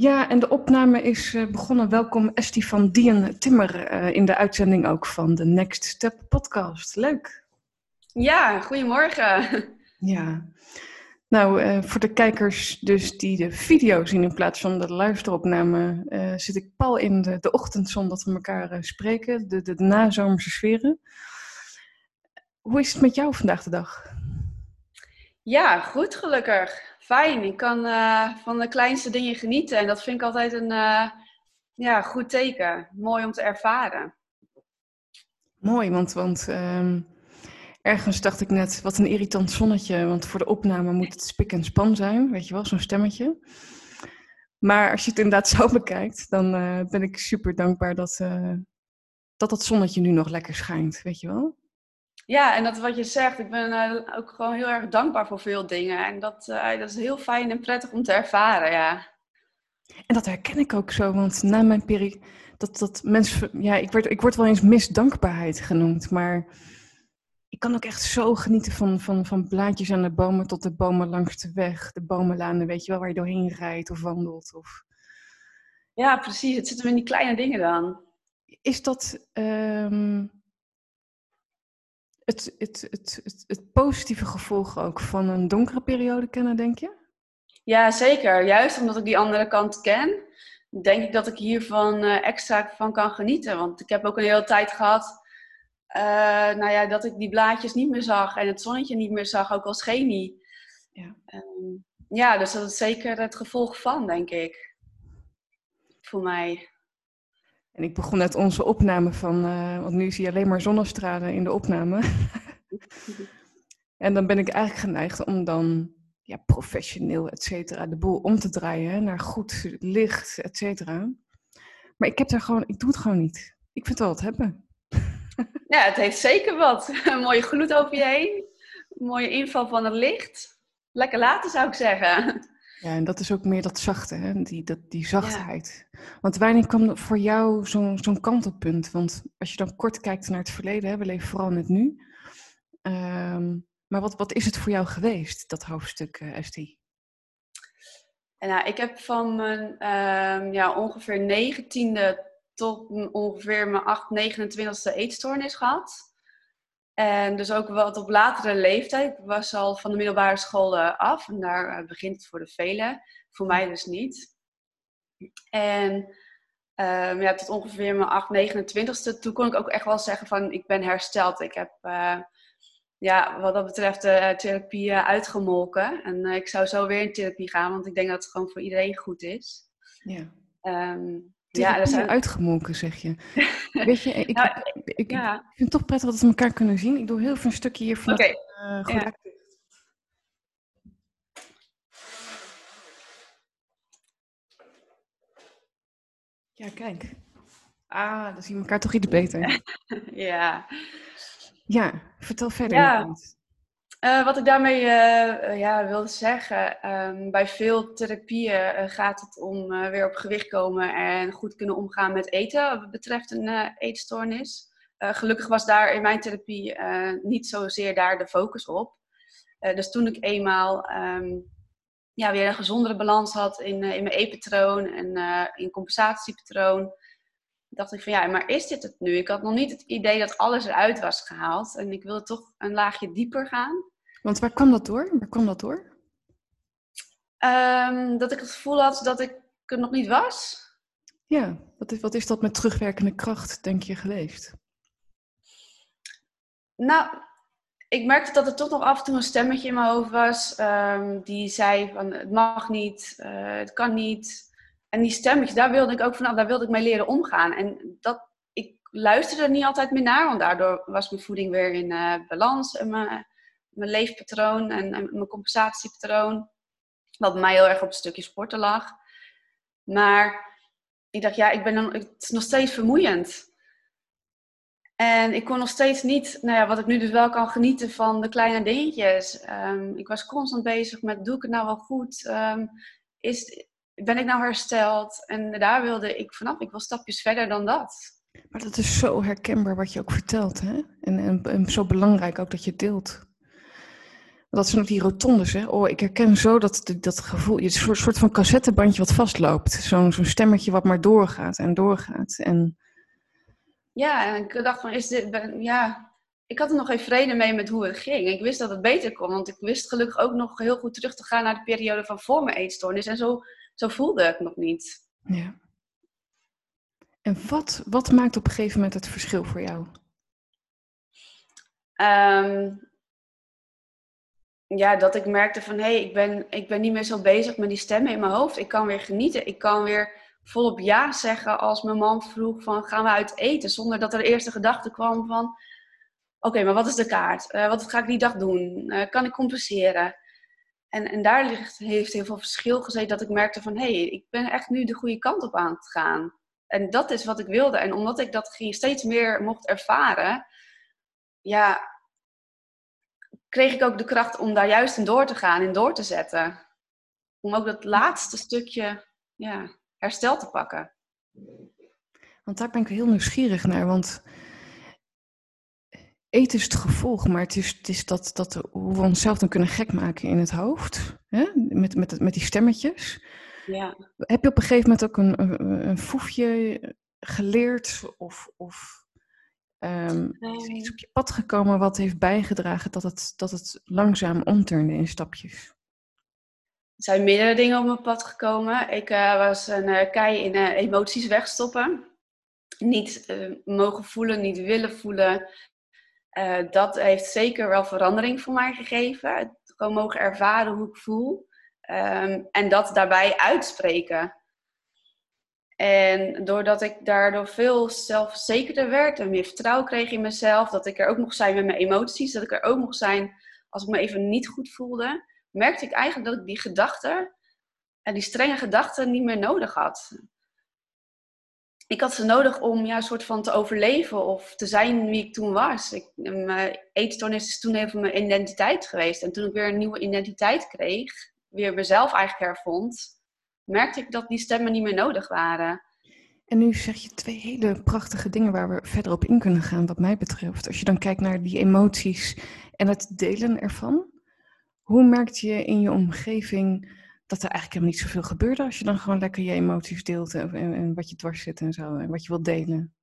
Ja, en de opname is uh, begonnen. Welkom Esti van Dien Timmer uh, in de uitzending ook van de Next Step podcast. Leuk. Ja, goedemorgen. Ja. Nou, uh, voor de kijkers dus die de video zien in plaats van de luisteropname, zit ik pal in de, de ochtendzon dat we elkaar spreken, de, de, de nazomerse sferen. Hoe is het met jou vandaag de dag? Ja, goed gelukkig. Fijn. Ik kan uh, van de kleinste dingen genieten. En dat vind ik altijd een uh, ja, goed teken. Mooi om te ervaren. Mooi, want, want um, ergens dacht ik net, wat een irritant zonnetje. Want voor de opname moet het spik en span zijn. Weet je wel, zo'n stemmetje. Maar als je het inderdaad zo bekijkt, dan uh, ben ik super dankbaar dat, dat dat zonnetje nu nog lekker schijnt. Weet je wel? Ja, en dat wat je zegt, ik ben uh, ook gewoon heel erg dankbaar voor veel dingen. En dat, uh, dat is heel fijn en prettig om te ervaren, ja. En dat herken ik ook zo, want na mijn periode, dat, dat mensen, ja, ik word, ik word wel eens misdankbaarheid genoemd, maar ik kan ook echt zo genieten van, van, van blaadjes aan de bomen tot de bomen langs de weg, de bomenlanen, weet je wel, waar je doorheen rijdt of wandelt. Of... Ja, precies. Het zit hem in die kleine dingen dan. Is dat, um het, het, het, het, het positieve gevolg ook van een donkere periode kennen, denk je? Ja, zeker. Juist omdat ik die andere kant ken, denk ik dat ik hiervan uh, extra van kan genieten. Want ik heb ook een hele tijd gehad, uh, nou ja, dat ik die blaadjes niet meer zag en het zonnetje niet meer zag, ook als genie. Ja. Um, ja, dus dat is zeker het gevolg van, denk ik. Voor mij. En ik begon net onze opname van, uh, want nu zie je alleen maar zonnestralen in de opname. en dan ben ik eigenlijk geneigd om dan ja, professioneel, et cetera, de boel om te draaien naar goed licht, et cetera. Maar ik heb daar gewoon, ik doe het gewoon niet. Ik vind het wel wat hebben. ja, het heeft zeker wat. Een mooie gloed over je heen. Een mooie inval van het licht. Lekker laten zou ik zeggen. Ja, en dat is ook meer dat zachte, hè? Die, dat, die zachtheid. Want wanneer kwam voor jou zo'n zo'n kantelpunt? Want als je dan kort kijkt naar het verleden, hè, we leven vooral in het nu. Um, maar wat, wat is het voor jou geweest, dat hoofdstuk, uh, Esti? Nou, ik heb van mijn um, ja, ongeveer negentiende tot ongeveer mijn 8, 29ste eetstoornis gehad. En dus ook wat op latere leeftijd. Ik was al van de middelbare school eh, af. En daar eh, begint het voor de velen. Voor mij dus niet. En um, ja, tot ongeveer mijn 8, 29ste. Toen kon ik ook echt wel zeggen van ik ben hersteld. Ik heb uh, ja, wat dat betreft de therapie uitgemolken. En ik zou zo weer in therapie gaan. Want ik denk dat het gewoon voor iedereen goed is. Ja. Um, ja, dat zijn uitgemolken, zeg je. Weet je, ik, nou, ik, ja. ik, vind het toch prettig dat we elkaar kunnen zien. Ik doe heel veel een stukje hier van okay. uh, ja. ja, kijk. Ah, dan zien we elkaar toch iets beter. ja. Ja, vertel verder. Ja. Uh, wat ik daarmee uh, ja, wilde zeggen, um, bij veel therapieën gaat het om weer op gewicht komen en goed kunnen omgaan met eten wat betreft een eetstoornis. gelukkig was daar in mijn therapie niet zozeer daar de focus op. dus toen ik eenmaal um, ja, weer een gezondere balans had in, in mijn eetpatroon en in compensatiepatroon, dacht ik van ja, maar is dit het nu? Ik had nog niet het idee dat alles eruit was gehaald. En ik wilde toch een laagje dieper gaan. Want waar kwam dat door? Waar kwam dat door? Um, dat ik het gevoel had dat ik er nog niet was. Ja, wat is, wat is dat met terugwerkende kracht, denk je, geweest? Nou, ik merkte dat er toch nog af en toe een stemmetje in mijn hoofd was. Um, die zei van het mag niet, uh, het kan niet. En die stemmetje, daar wilde ik ook vanaf, daar wilde ik mee leren omgaan. En dat, ik luisterde er niet altijd meer naar, want daardoor was mijn voeding weer in uh, balans. En mijn, mijn leefpatroon en, mijn compensatiepatroon. Wat mij heel erg op een stukje sporten lag. Maar ik dacht, ja, ik ben het is nog steeds vermoeiend. En ik kon nog steeds niet, nou ja, wat ik nu dus wel kan genieten van de kleine dingetjes. Um, ik was constant bezig met, doe ik het nou wel goed? Um, is, ben ik nou hersteld? En daar wilde ik vanaf. Ik wil stapjes verder dan dat. Maar dat is zo herkenbaar wat je ook vertelt, hè? En, en, en zo belangrijk ook dat je deelt. Dat zijn ook die rotondes, hè? Oh, ik herken zo dat, dat gevoel, je een soort van cassettebandje wat vastloopt. Zo'n zo'n stemmetje wat maar doorgaat en doorgaat. En... Ja, en ik dacht van, is dit, ja, ik had er nog geen vrede mee met hoe het ging. Ik wist dat het beter kon, want ik wist gelukkig ook nog heel goed terug te gaan naar de periode van voor mijn eetstoornis. En zo, zo voelde ik nog niet. Ja. En wat, wat maakt op een gegeven moment het verschil voor jou? Ehm, ja, dat ik merkte van hé, hey, ik, ben, ik ben niet meer zo bezig met die stemmen in mijn hoofd. Ik kan weer genieten. Ik kan weer volop ja zeggen als mijn man vroeg van gaan we uit eten. Zonder dat er de eerste gedachte kwam van oké, maar wat is de kaart? Uh, wat ga ik die dag doen? Uh, kan ik compenseren? En, en daar ligt, heeft heel veel verschil gezeten dat ik merkte van hé, hey, ik ben echt nu de goede kant op aan het gaan. En dat is wat ik wilde. En omdat ik dat steeds meer mocht ervaren, ja, kreeg ik ook de kracht om daar juist in door te gaan en door te zetten. Om ook dat laatste stukje ja, herstel te pakken. Want daar ben ik heel nieuwsgierig naar. Want eten is het gevolg, maar het is, het is dat, dat hoe we onszelf dan kunnen gek maken in het hoofd. Hè? Met, met, met die stemmetjes. Ja. Heb je op een gegeven moment ook een, een, een foefje geleerd of, of um, is iets op je pad gekomen wat heeft bijgedragen dat het, dat het langzaam omturnde in stapjes? Er zijn meerdere dingen op mijn pad gekomen. Ik uh, was een uh, kei in uh, emoties wegstoppen. Niet mogen voelen, niet willen voelen. Dat heeft zeker wel verandering voor mij gegeven. Het gewoon mogen ervaren hoe ik voel. Um, en dat daarbij uitspreken. En doordat ik daardoor veel zelfverzekerder werd en meer vertrouwen kreeg in mezelf, dat ik er ook mocht zijn met mijn emoties, dat ik er ook mocht zijn als ik me even niet goed voelde, merkte ik eigenlijk dat ik die gedachten en die strenge gedachten niet meer nodig had. Ik had ze nodig om ja, een soort van te overleven of te zijn wie ik toen was. Ik, mijn eetstoornis is toen even mijn identiteit geweest. En toen ik weer een nieuwe identiteit kreeg, weer mezelf eigenlijk hervond, merkte ik dat die stemmen niet meer nodig waren. En nu zeg je twee hele prachtige dingen waar we verder op in kunnen gaan, wat mij betreft. Als je dan kijkt naar die emoties en het delen ervan. Hoe merkte je in je omgeving dat er eigenlijk helemaal niet zoveel gebeurde als je dan gewoon lekker je emoties deelt en, en, wat je dwars zit en zo en wat je wilt delen?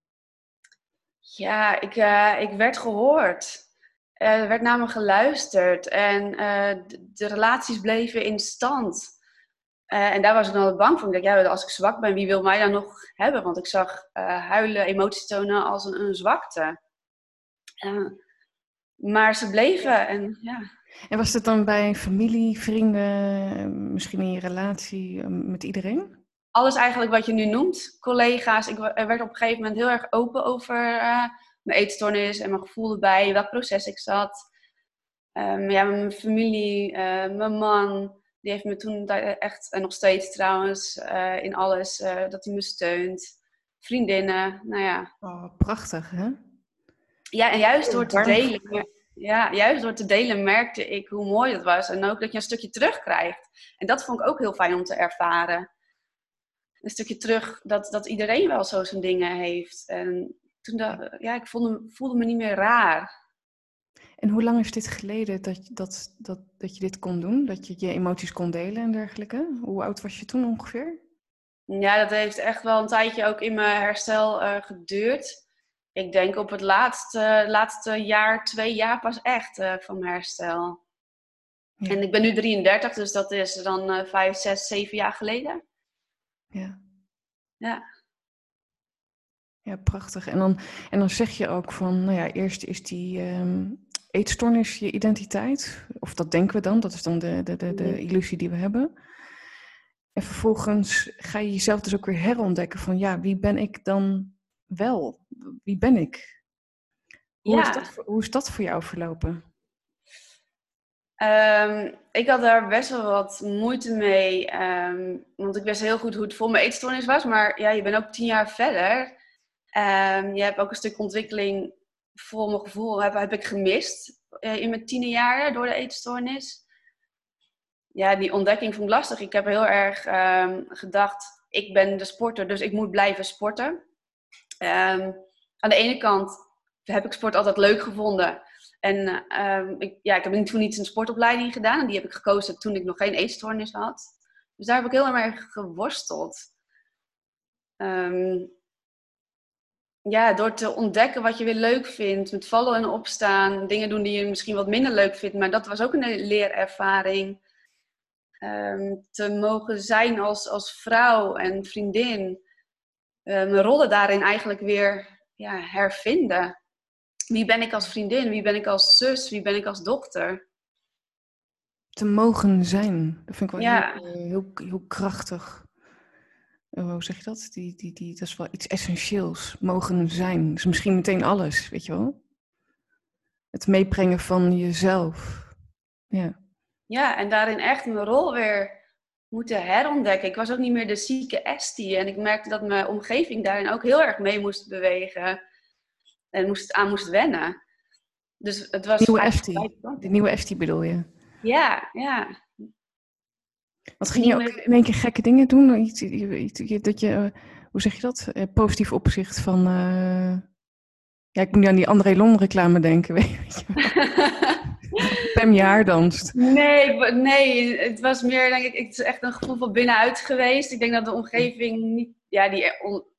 Ja, ik, uh, ik werd gehoord. Uh, er werd naar me geluisterd en uh, de, de relaties bleven in stand. En daar was ik dan bang voor. Ik dacht, ja, als ik zwak ben, wie wil mij dan nog hebben? Want ik zag huilen, emoties tonen als een, een zwakte. Maar ze bleven en ja. En was het dan bij familie, vrienden, misschien in je relatie met iedereen? Alles eigenlijk wat je nu noemt. Collega's. Ik werd op een gegeven moment heel erg open over mijn eetstoornis en mijn gevoel erbij. In welk proces ik zat. Um, ja, mijn familie, mijn man die heeft me toen echt, en nog steeds trouwens, uh, in alles, uh, dat hij me steunt. Vriendinnen, nou ja. Oh, prachtig, hè? Ja, en juist door te delen, ja, juist door te delen merkte ik hoe mooi dat was. En ook dat je een stukje terugkrijgt. En dat vond ik ook heel fijn om te ervaren. Een stukje terug, dat, dat iedereen wel zo zijn dingen heeft. En toen, dat, ja, ik voelde, voelde me niet meer raar. En hoe lang is dit geleden dat, dat, dat, dat je dit kon doen? Dat je je emoties kon delen en dergelijke? Hoe oud was je toen ongeveer? Ja, dat heeft echt wel een tijdje ook in mijn herstel uh, geduurd. Ik denk op het laatste, laatste jaar, twee jaar pas echt uh, van mijn herstel. Ja. En ik ben nu 33, dus dat is dan uh, vijf, zes, zeven jaar geleden. Ja. Ja. Ja, prachtig. En dan, en dan zeg je ook van, nou ja, eerst is die, um, eetstoornis je identiteit. Of dat denken we dan, dat is dan de, de, de, de illusie die we hebben. En vervolgens ga je jezelf dus ook weer herontdekken van ja, wie ben ik dan wel? Wie ben ik? Hoe, ja. is, dat, hoe is dat voor jou verlopen? Um, ik had daar best wel wat moeite mee, um, want ik wist heel goed hoe het voor mijn eetstoornis was. Maar ja, je bent ook tien jaar verder. Um, je hebt ook een stuk ontwikkeling voor mijn gevoel heb, heb ik gemist uh, in mijn tienerjaren door de eetstoornis. Ja, die ontdekking vond ik lastig. Ik heb heel erg gedacht, ik ben de sporter, dus ik moet blijven sporten. Um, aan de ene kant heb ik sport altijd leuk gevonden. En ehm, ik, ja, ik heb toen niet een sportopleiding gedaan. En die heb ik gekozen toen ik nog geen eetstoornis had. Dus daar heb ik heel erg geworsteld. Um, ja, door te ontdekken wat je weer leuk vindt. Met vallen en opstaan. Dingen doen die je misschien wat minder leuk vindt. Maar dat was ook een leerervaring. Te mogen zijn als, als vrouw en vriendin. Mijn rollen daarin eigenlijk weer ja, hervinden. Wie ben ik als vriendin? Wie ben ik als zus? Wie ben ik als dochter? Te mogen zijn. Dat vind ik wel heel, eh, heel, heel, krachtig. Uh, hoe zeg je dat? Die, die, die, dat is wel iets essentieels. Mogen zijn. Dat is misschien meteen alles, weet je wel? Het meebrengen van jezelf. Ja. Ja, en daarin echt mijn rol weer moeten herontdekken. Ik was ook niet meer de zieke Estie. En ik merkte dat mijn omgeving daarin ook heel erg mee moest bewegen en moest, aan moest wennen. Dus het was... Nieuwe Eftie. De nieuwe Eftie bedoel je? Ja, ja. Wat ging je ook in één keer gekke dingen doen? Iets, iets, dat je, eh, hoe zeg je dat? Uh, positief opzicht van... Uh... Ja, ik moet nu aan die André Lon reclame denken, weet je Pam Jaar danst. Nee, nee, het was meer, denk ik, het is echt een gevoel van binnenuit geweest. Ik denk dat de omgeving niet, ja, die,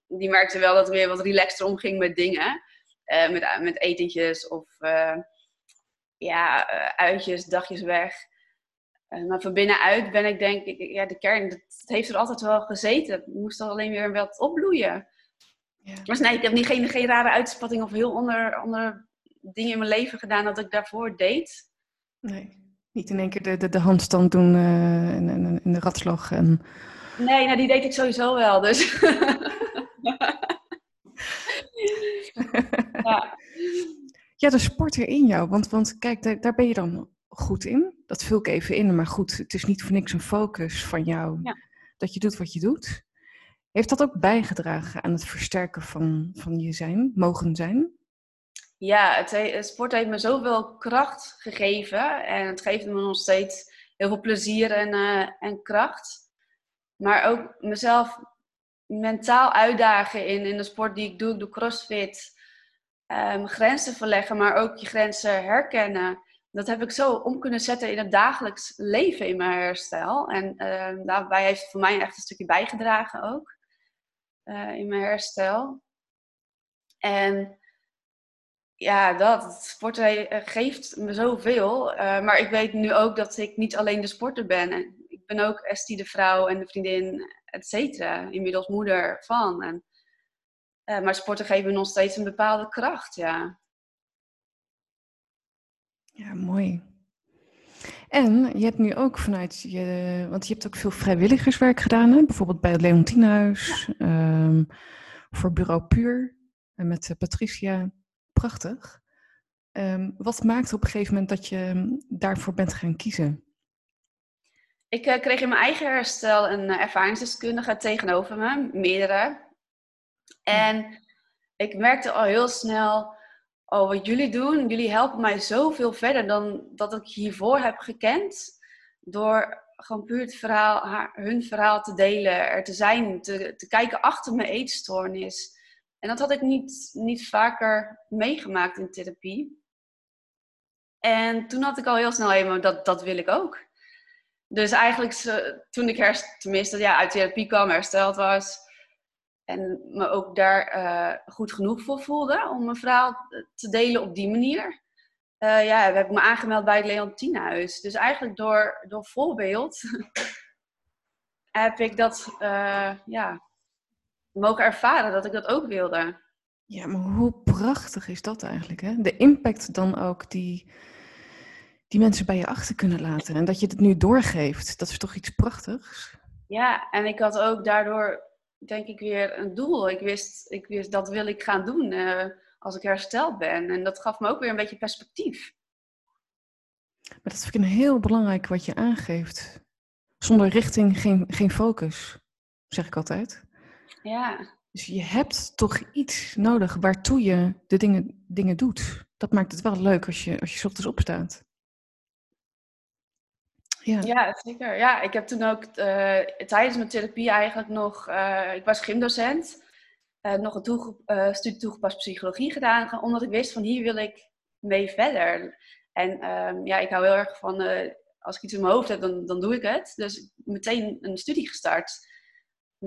die merkte wel dat het weer wat relaxter omging met dingen. Uh, met, met etentjes of uh, ja, uh, uitjes, dagjes weg. maar van binnenuit ben ik denk ik, ja, de kern, dat, heeft er altijd wel gezeten. Het moest er alleen weer wat opbloeien. Ja. Dus nee, ik heb niet, geen, geen rare uitspatting of heel andere, andere dingen in mijn leven gedaan dat ik daarvoor deed. Nee, niet in één keer de, de, de handstand doen en, en, en, de ratslag. En... Nee, nou, die deed ik sowieso wel. Dus. ja. ja, de sport er in jou. Want, want kijk, daar, daar ben je dan goed in. Dat vul ik even in. Maar goed, het is niet voor niks een focus van jou ja. dat je doet wat je doet. Heeft dat ook bijgedragen aan het versterken van, van je zijn, mogen zijn? Ja, het, sport heeft me zoveel kracht gegeven. En het geeft me nog steeds heel veel plezier en, uh, en kracht. Maar ook mezelf mentaal uitdagen in, in de sport die ik doe. Ik doe crossfit. Um, grenzen verleggen, maar ook je grenzen herkennen. Dat heb ik zo om kunnen zetten in het dagelijks leven in mijn herstel. En uh, daarbij heeft het voor mij echt een stukje bijgedragen ook. Uh, in mijn herstel. En ja, dat. Sporten geeft me zoveel. Uh, maar ik weet nu ook dat ik niet alleen de sporter ben. Ik ben ook Estie de vrouw en de vriendin et cetera. Inmiddels moeder van. En, uh, maar sporten me nog steeds een bepaalde kracht, ja. Ja, mooi. En je hebt nu ook vanuit je, want je hebt ook veel vrijwilligerswerk gedaan, hè? bijvoorbeeld bij het Leontienhuis, ja. um, voor Bureau Puur en met Patricia. Prachtig. Um, wat maakt op een gegeven moment dat je daarvoor bent gaan kiezen? Ik uh, kreeg in mijn eigen herstel een uh, ervaringsdeskundige tegenover me, meerdere. En ik merkte al heel snel, oh wat jullie doen, jullie helpen mij zoveel verder dan dat ik hiervoor heb gekend. Door gewoon puur het verhaal, haar, hun verhaal te delen, er te zijn, te, te kijken achter mijn eetstoornis. En dat had ik niet, niet vaker meegemaakt in therapie. En toen had ik al heel snel even, dat, dat wil ik ook. Dus eigenlijk toen ik herst, tenminste ja, uit therapie kwam, hersteld was. En me ook daar uh, goed genoeg voor voelde om mijn verhaal te delen op die manier. Uh, ja, heb ik me aangemeld bij het Leontinehuis. Dus eigenlijk door, door voorbeeld heb ik dat uh, ja, mogen ervaren dat ik dat ook wilde. Ja, maar hoe prachtig is dat eigenlijk? Hè? De impact dan ook die, die mensen bij je achter kunnen laten. En dat je het nu doorgeeft, dat is toch iets prachtigs? Ja, en ik had ook daardoor, denk ik, weer een doel. Ik wist, ik wist dat wil ik gaan doen uh, als ik hersteld ben. En dat gaf me ook weer een beetje perspectief. Maar dat vind ik een heel belangrijk wat je aangeeft. Zonder richting geen, geen focus, zeg ik altijd. Ja. Dus je hebt toch iets nodig waartoe je de dingen, dingen doet. Dat maakt het wel leuk als je, als je ochtends opstaat. Ja. ja, zeker. Ja, ik heb toen ook uh, tijdens mijn therapie eigenlijk nog, uh, ik was gymdocent, uh, nog een toege studie toegepast psychologie gedaan, omdat ik wist van hier wil ik mee verder. En ehm, ja, ik hou heel erg van, eh, als ik iets in mijn hoofd heb, dan, dan doe ik het. Dus meteen een studie gestart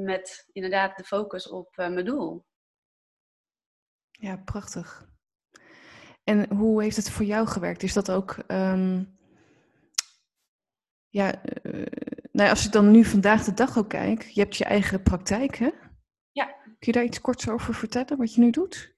met inderdaad de focus op uh, mijn doel. Ja, prachtig. En hoe heeft het voor jou gewerkt? Is dat ook, ehm, ja, uh, nou, als ik dan nu vandaag de dag ook kijk, je hebt je eigen praktijk, hè? Ja. Kun je daar iets korts over vertellen, wat je nu doet?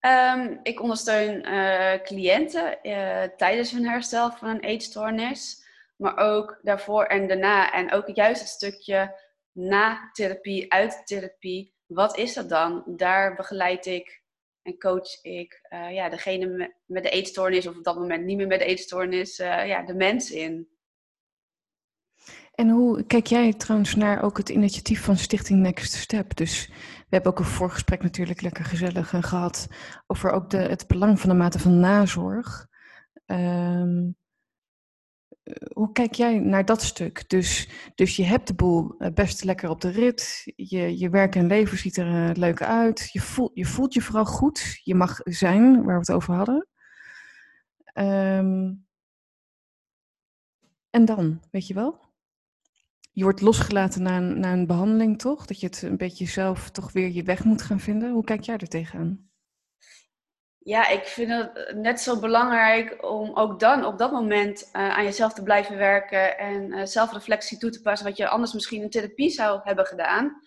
Um, ik ondersteun uh, cliënten uh, tijdens hun herstel van een eetstoornis, maar ook daarvoor en daarna. En ook juist het stukje na therapie, uit therapie. Wat is dat dan? Daar begeleid ik en coach ik uh, ja, degene met, de eetstoornis, of op dat moment niet meer met de eetstoornis, ja, de mens in. En hoe kijk jij trouwens naar ook het initiatief van Stichting Next Step? Dus we hebben ook een voorgesprek natuurlijk lekker gezellig gehad over ook de, het belang van de mate van nazorg. Um, hoe kijk jij naar dat stuk? Dus, dus je hebt de boel best lekker op de rit. Je, je werk en leven ziet er uh, leuk uit. Je, voel, je voelt je vooral goed. Je mag zijn, waar we het over hadden. Um, en dan, weet je wel? je wordt losgelaten na na een behandeling, toch? Dat je het een beetje zelf toch weer je weg moet gaan vinden. Hoe kijk jij er tegenaan? Ja, ik vind het net zo belangrijk om ook dan op dat moment uh, aan jezelf te blijven werken en uh, zelfreflectie toe te passen, wat je anders misschien in therapie zou hebben gedaan.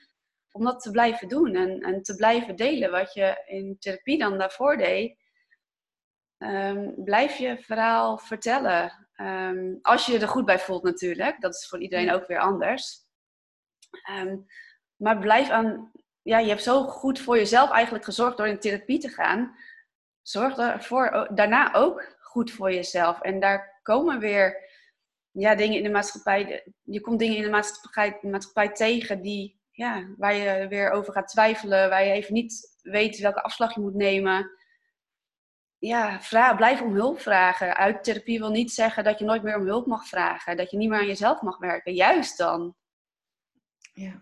Om dat te blijven doen en, en te blijven delen wat je in therapie dan daarvoor deed. Um, blijf je verhaal vertellen. Um, als je je er goed bij voelt natuurlijk. Dat is voor iedereen ook weer anders. Um, maar blijf aan... Ja, je hebt zo goed voor jezelf eigenlijk gezorgd door in therapie te gaan. Zorg ervoor daarna ook goed voor jezelf. En daar komen weer ja, dingen in de maatschappij... Je komt dingen in de maatschappij, maatschappij tegen die, ja, waar je weer over gaat twijfelen. Waar je even niet weet welke afslag je moet nemen ja, vraag, blijf om hulp vragen. Uit therapie wil niet zeggen dat je nooit meer om hulp mag vragen. Dat je niet meer aan jezelf mag werken. Juist dan. Ja.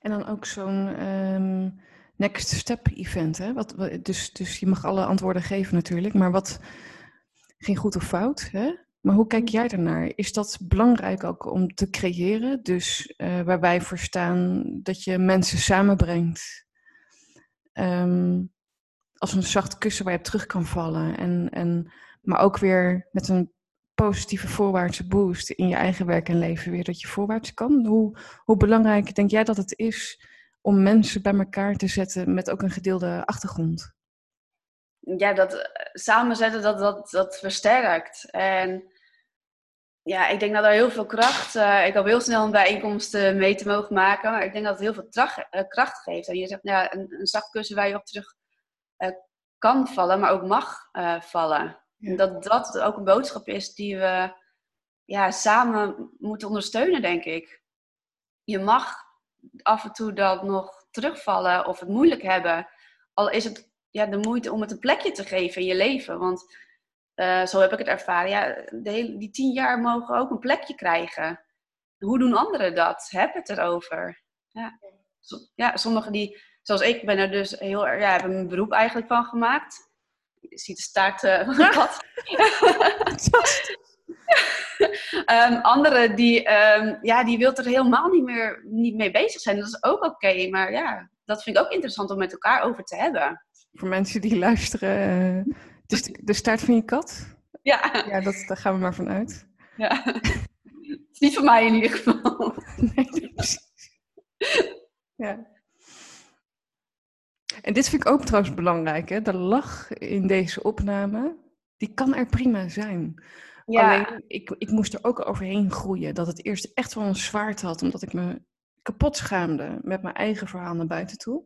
En dan ook zo'n um, next step event. Hè? Wat, dus, dus je mag alle antwoorden geven natuurlijk. Maar wat geen goed of fout. Hè? Maar hoe kijk jij ernaar? Is dat belangrijk ook om te creëren? Dus uh, waarbij voor staan dat je mensen samenbrengt. Um, als een zacht kussen waar je op terug kan vallen. En, en, maar ook weer met een positieve voorwaartse boost in je eigen werk en leven weer dat je voorwaarts kan. Hoe, hoe belangrijk denk jij dat het is om mensen bij elkaar te zetten met ook een gedeelde achtergrond? Ja, dat eh, samenzetten, dat, dat, dat versterkt. En ja, ik denk dat er heel veel kracht... Uh, ik hoop heel snel een bijeenkomst mee te mogen maken. Maar ik denk dat het heel veel tracht, uh, kracht geeft. En je zegt, ja, een, een zacht kussen waar je op terug uh, kan vallen, maar ook mag vallen. Ja. Dat dat ook een boodschap is die we ja, samen moeten ondersteunen, denk ik. Je mag af en toe dat nog terugvallen of het moeilijk hebben. Al is het ja, de moeite om het een plekje te geven in je leven. Want uh, zo heb ik het ervaren. Ja, de hele, die tien jaar mogen ook een plekje krijgen. Hoe doen anderen dat? Heb het erover. Ja, ja sommigen die zoals ik ben er dus heel erg, ja, heb er een beroep eigenlijk van gemaakt. Je ziet de staart van de kat. um, anderen die, um, ja, die wil er helemaal niet meer niet mee bezig zijn. Dat is ook oké, okay, maar ja, dat vind ik ook interessant om met elkaar over te hebben. Voor mensen die luisteren, uh, dus de, de staart van je kat? Ja. Ja, dat, daar gaan we maar van uit. Ja. Het is niet van mij in ieder geval. nee. Ja. En dit vind ik ook trouwens belangrijk, hè? de lach in deze opname, die kan er prima zijn. Ja. Alleen, ik, ik moest er ook overheen groeien. Dat het eerst echt wel een zwaard had, omdat ik me kapot schaamde met mijn eigen verhaal naar buiten toe.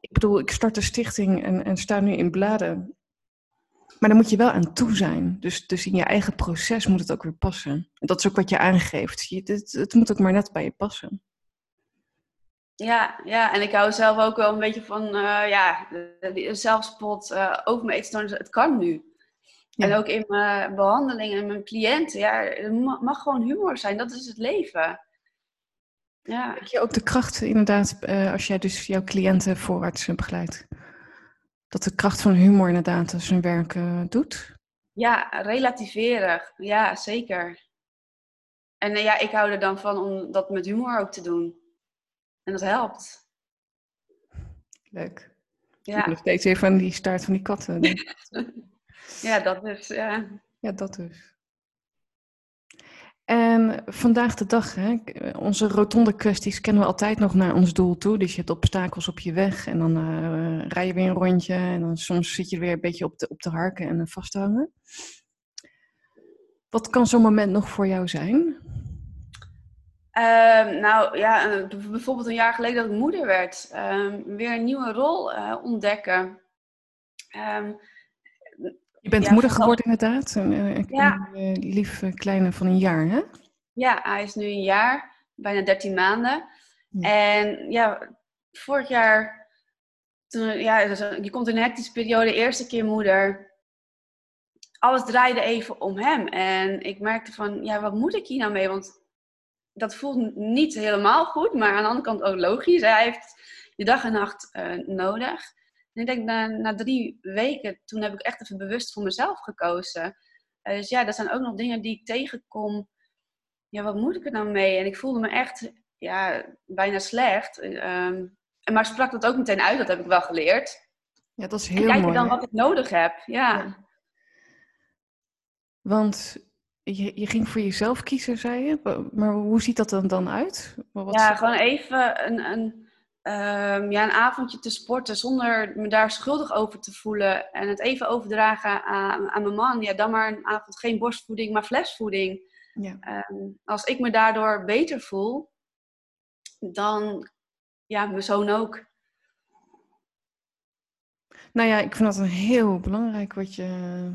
Ik bedoel, ik start de stichting en, en sta nu in bladen. Maar daar moet je wel aan toe zijn. Dus, dus in je eigen proces moet het ook weer passen. Dat is ook wat je aangeeft. Je, het, het moet ook maar net bij je passen. Ja, ja, en ik hou zelf ook wel een beetje van, uh, ja, zelfspot uh, over mijn eetstoornis. Het kan nu. Ja. En ook in mijn behandeling en mijn cliënten. Ja, het mag gewoon humor zijn. Dat is het leven. Ja. Heb je ook de kracht inderdaad, uh, als jij dus jouw cliënten voorwaarts begeleidt? dat de kracht van humor inderdaad zijn werk uh, doet? Ja, relativeren. Ja, zeker. En uh, ja, ik hou er dan van om dat met humor ook te doen. En dat helpt. Leuk. Ja. Ik nog steeds even aan die staart van die katten. ja, dat dus. Ja. ja, dat dus. En vandaag de dag, hè, onze rotonde kwesties kennen we altijd nog naar ons doel toe. Dus je hebt obstakels op je weg en dan uh, rij je weer een rondje. En dan soms zit je weer een beetje op de, op de harken en vasthangen. Wat kan zo'n moment nog voor jou zijn? Uh, nou ja, bijvoorbeeld een jaar geleden dat ik moeder werd. Uh, weer een nieuwe rol ontdekken. Ehm, je bent moeder geworden inderdaad. Een, een, ja. lief kleine van een jaar, hè? Ja, hij is nu een jaar, bijna 13 maanden. En ja, vorig jaar, toen, ja, je komt in een hectische periode, eerste keer moeder. Alles draaide even om hem. En ik merkte van, ja, wat moet ik hier nou mee? Want dat voelt niet helemaal goed, maar aan de andere kant ook logisch. Hij heeft je dag en nacht uh, nodig. En ik denk, na, na drie weken, toen heb ik echt even bewust voor mezelf gekozen. Uh, dus ja, dat zijn ook nog dingen die ik tegenkom. Ja, wat moet ik er nou mee? En ik voelde me echt ja, bijna slecht. Um, maar sprak dat ook meteen uit, dat heb ik wel geleerd. Ja, dat is heel en kijk dan wat ik nodig heb. Ja. ja. Want je, je ging voor jezelf kiezen, zei je. Maar hoe ziet dat dan, dan uit? Wat ja, gewoon even een, een, um, ja, een avondje te sporten zonder me daar schuldig over te voelen. En het even overdragen aan, aan mijn man. Ja, dan maar een avond geen borstvoeding, maar flesvoeding. Ja. Um, als ik me daardoor beter voel, dan ja, mijn zoon ook. Nou ja, ik vind dat een heel belangrijk wat je,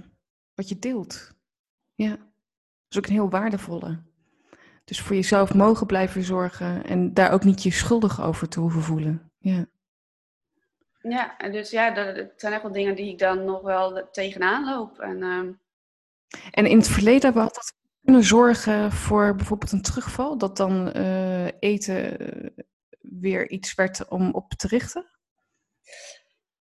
wat je deelt. Ja, dat is ook een heel waardevolle. Dus voor jezelf mogen blijven zorgen en daar ook niet je schuldig over te hoeven voelen. Ja. Ja, dus ja, dat zijn echt wel dingen die ik dan nog wel tegenaan loop. En, uh... en in het verleden hebben we altijd kunnen zorgen voor bijvoorbeeld een terugval, dat dan uh, eten eh, weer iets werd om op te richten?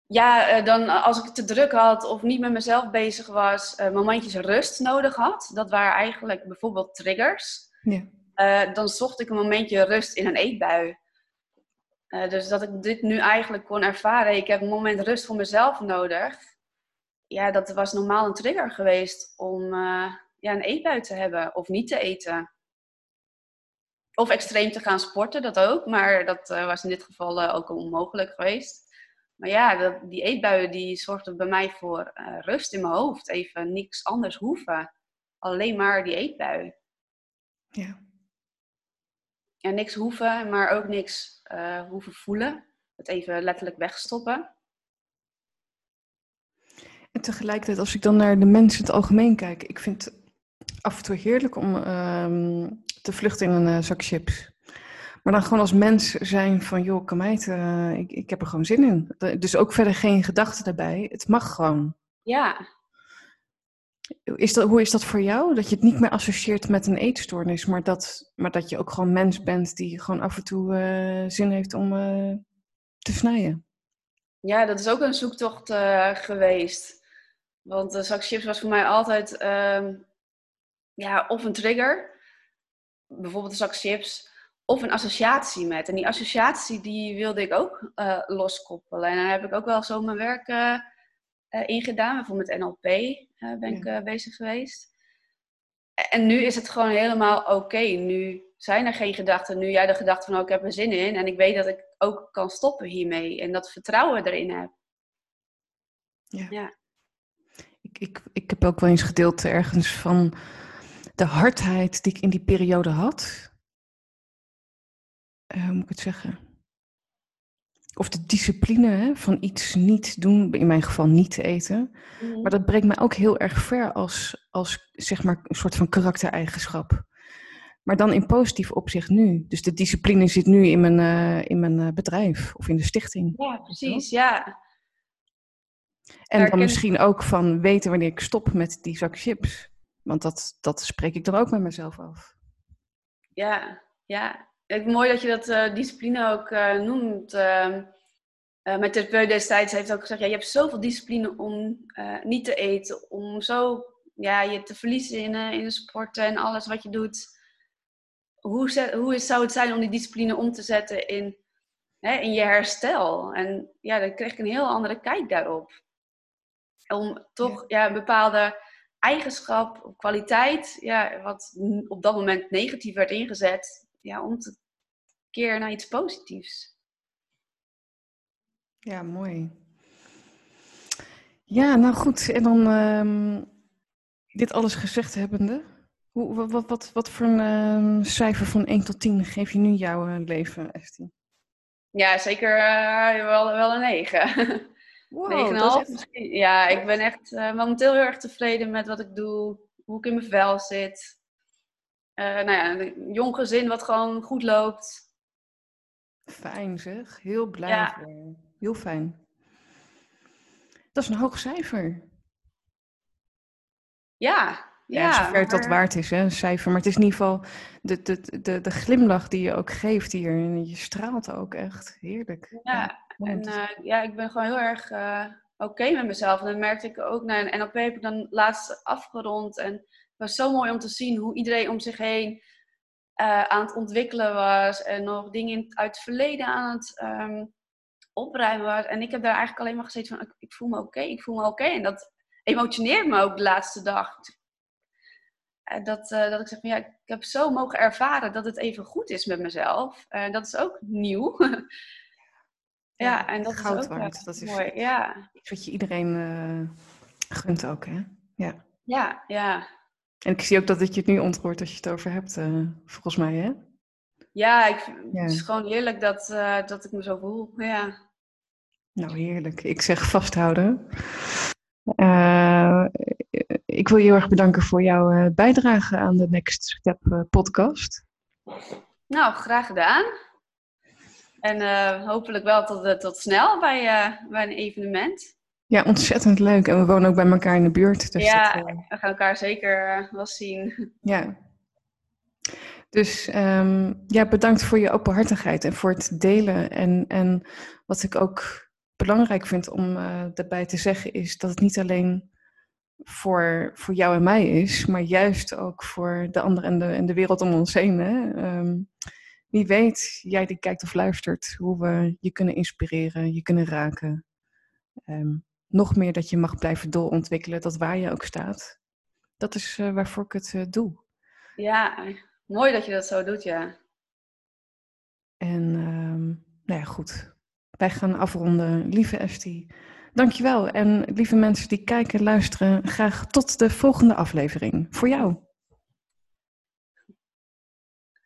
Ja, uh, dan als ik te druk had of niet met mezelf bezig was, momentjes rust nodig had. Dat waren eigenlijk bijvoorbeeld triggers. Ja. Uh, dan zocht ik een momentje rust in een eetbui. Uh, dus dat ik dit nu eigenlijk kon ervaren. Ik heb een moment rust voor mezelf nodig. Ja, dat was normaal een trigger geweest om uh, ja, een eetbui te hebben of niet te eten. Of extreem te gaan sporten, dat ook. Maar dat was in dit geval ook onmogelijk geweest. Maar ja, dat, die eetbuien die zorgden bij mij voor rust in mijn hoofd. Even niks anders hoeven. Alleen maar die eetbui. Ja. Ja, niks hoeven, maar ook niks uh, hoeven voelen. Het even letterlijk wegstoppen. En tegelijkertijd, als ik dan naar de mensen in het algemeen kijk, ik vind het af en toe heerlijk om uh, te vluchten in een uh, zak chips. Maar dan gewoon als mens zijn van, joh, kan mij uh, ik, ik heb er gewoon zin in. Dus ook verder geen gedachten daarbij. Het mag gewoon. Ja, is dat, hoe is dat voor jou? Dat je het niet meer associeert met een eetstoornis, maar dat, maar dat je ook gewoon mens bent die gewoon af en toe uh, zin heeft om uh, te snijden. Ja, dat is ook een zoektocht uh, geweest. Want de zak chips was voor mij altijd uh, ja, of een trigger, bijvoorbeeld een zak chips, of een associatie met. En die associatie die wilde ik ook loskoppelen. En dan heb ik ook wel zo mijn werk ingedaan, bijvoorbeeld met NLP ben ik uh, bezig geweest. En nu is het gewoon helemaal oké. Nu zijn er geen gedachten. Nu jij de gedachte van, oh, ik heb er zin in. En ik weet dat ik ook kan stoppen hiermee. En dat vertrouwen erin heb. Ja. ja. Ik, ik, ik heb ook wel eens gedeeld ergens van de hardheid die ik in die periode had. Uh, hoe moet ik het zeggen? Of de discipline hè, van iets niet doen, in mijn geval niet te eten. Mhm. Maar dat brengt mij ook heel erg ver als, als zeg maar een soort van karaktereigenschap. Maar dan in positief opzicht nu. Dus de discipline zit nu in mijn, uh, in mijn uh, bedrijf of in de stichting. Ja, precies, ja. En dan misschien ook van weten wanneer ik stop met die zak chips. Want dat, dat spreek ik dan ook met mezelf af. Ja, ja. Het mooi dat je dat uh, discipline ook uh, noemt. Uh, mijn therapeut destijds heeft ook gezegd, ja, je hebt zoveel discipline om niet te eten, om zo ja, je te verliezen in, in de sporten en alles wat je doet. Hoe, zet, hoe zou het zijn om die discipline om te zetten in, hè, in je herstel? En ja, dan kreeg ik een heel andere kijk daarop. Om toch ja. een bepaalde eigenschap, kwaliteit, ja, wat op dat moment negatief werd ingezet, ja, om te keer naar iets positiefs. Ja, mooi. Ja, nou goed. En dan um, dit alles gezegd hebbende, hoe, wat, wat, wat, wat voor een um, cijfer van 1 tot 10 geef je nu jouw uh, leven, Estie? Ja, zeker uh, wel, wel een 9. Wow, 9,5 echt... misschien. Ja, ik ben echt uh, momenteel heel erg tevreden met wat ik doe, hoe ik in mijn vel zit. Nou ja, een jong gezin wat gewoon goed loopt. Fijn zeg, heel blij. Ja. Heel fijn. Dat is een hoog cijfer. Ja, ja, ja zover het dat waard is, hè, een cijfer. Maar het is in ieder geval de, de, de, de glimlach die je ook geeft hier. En je straalt ook echt. Heerlijk. Ja, en uh, ja, ik ben gewoon heel erg uh, oké okay met mezelf. En dat merkte ik ook. naar een NLP heb ik dan laatst afgerond. En was zo mooi om te zien hoe iedereen om zich heen uh, aan het ontwikkelen was. En nog dingen uit het verleden aan het um, opruimen was. En ik heb daar eigenlijk alleen maar gezeten van, ik, voel me oké, ik voel me oké. En dat emotioneert me ook de laatste dag. Dat, uh, dat ik zeg van, ja, ik heb zo mogen ervaren dat het even goed is met mezelf. En dat is ook nieuw. ja, ja, en dat goud is ook waard. Dat is mooi. Ja. wat je iedereen uh, gunt ook, hè? Ja. Ja, ja. En ik zie ook dat je het nu ontroert als je het over hebt, uh, volgens mij, hè? Ja, ik, ja. het is gewoon heerlijk dat, dat ik me zo voel. Ja. Nou, heerlijk. Ik zeg vasthouden. Uh, ik wil je heel erg bedanken voor jouw bijdrage aan de Next Step podcast. Nou, graag gedaan. En hopelijk wel tot, tot snel bij, bij een evenement. Ja, ontzettend leuk. En we wonen ook bij elkaar in de buurt. Dus ja, dat, we gaan elkaar zeker wel zien. Ja. Dus um, ja, bedankt voor je openhartigheid en voor het delen. En, en wat ik ook belangrijk vind om uh, daarbij te zeggen is dat het niet alleen voor, voor jou en mij is, maar juist ook voor de anderen en de, en de wereld om ons heen. Hè? Um, wie weet, jij die kijkt of luistert, hoe we je kunnen inspireren, je kunnen raken. Um, nog meer dat je mag blijven doorontwikkelen, dat waar je ook staat. Dat is uh, waarvoor ik het uh, doe. Ja, mooi dat je dat zo doet, ja. En um, nou ja, goed. Wij gaan afronden. Lieve Estie, dankjewel. En lieve mensen die kijken, luisteren, graag tot de volgende aflevering. Voor jou.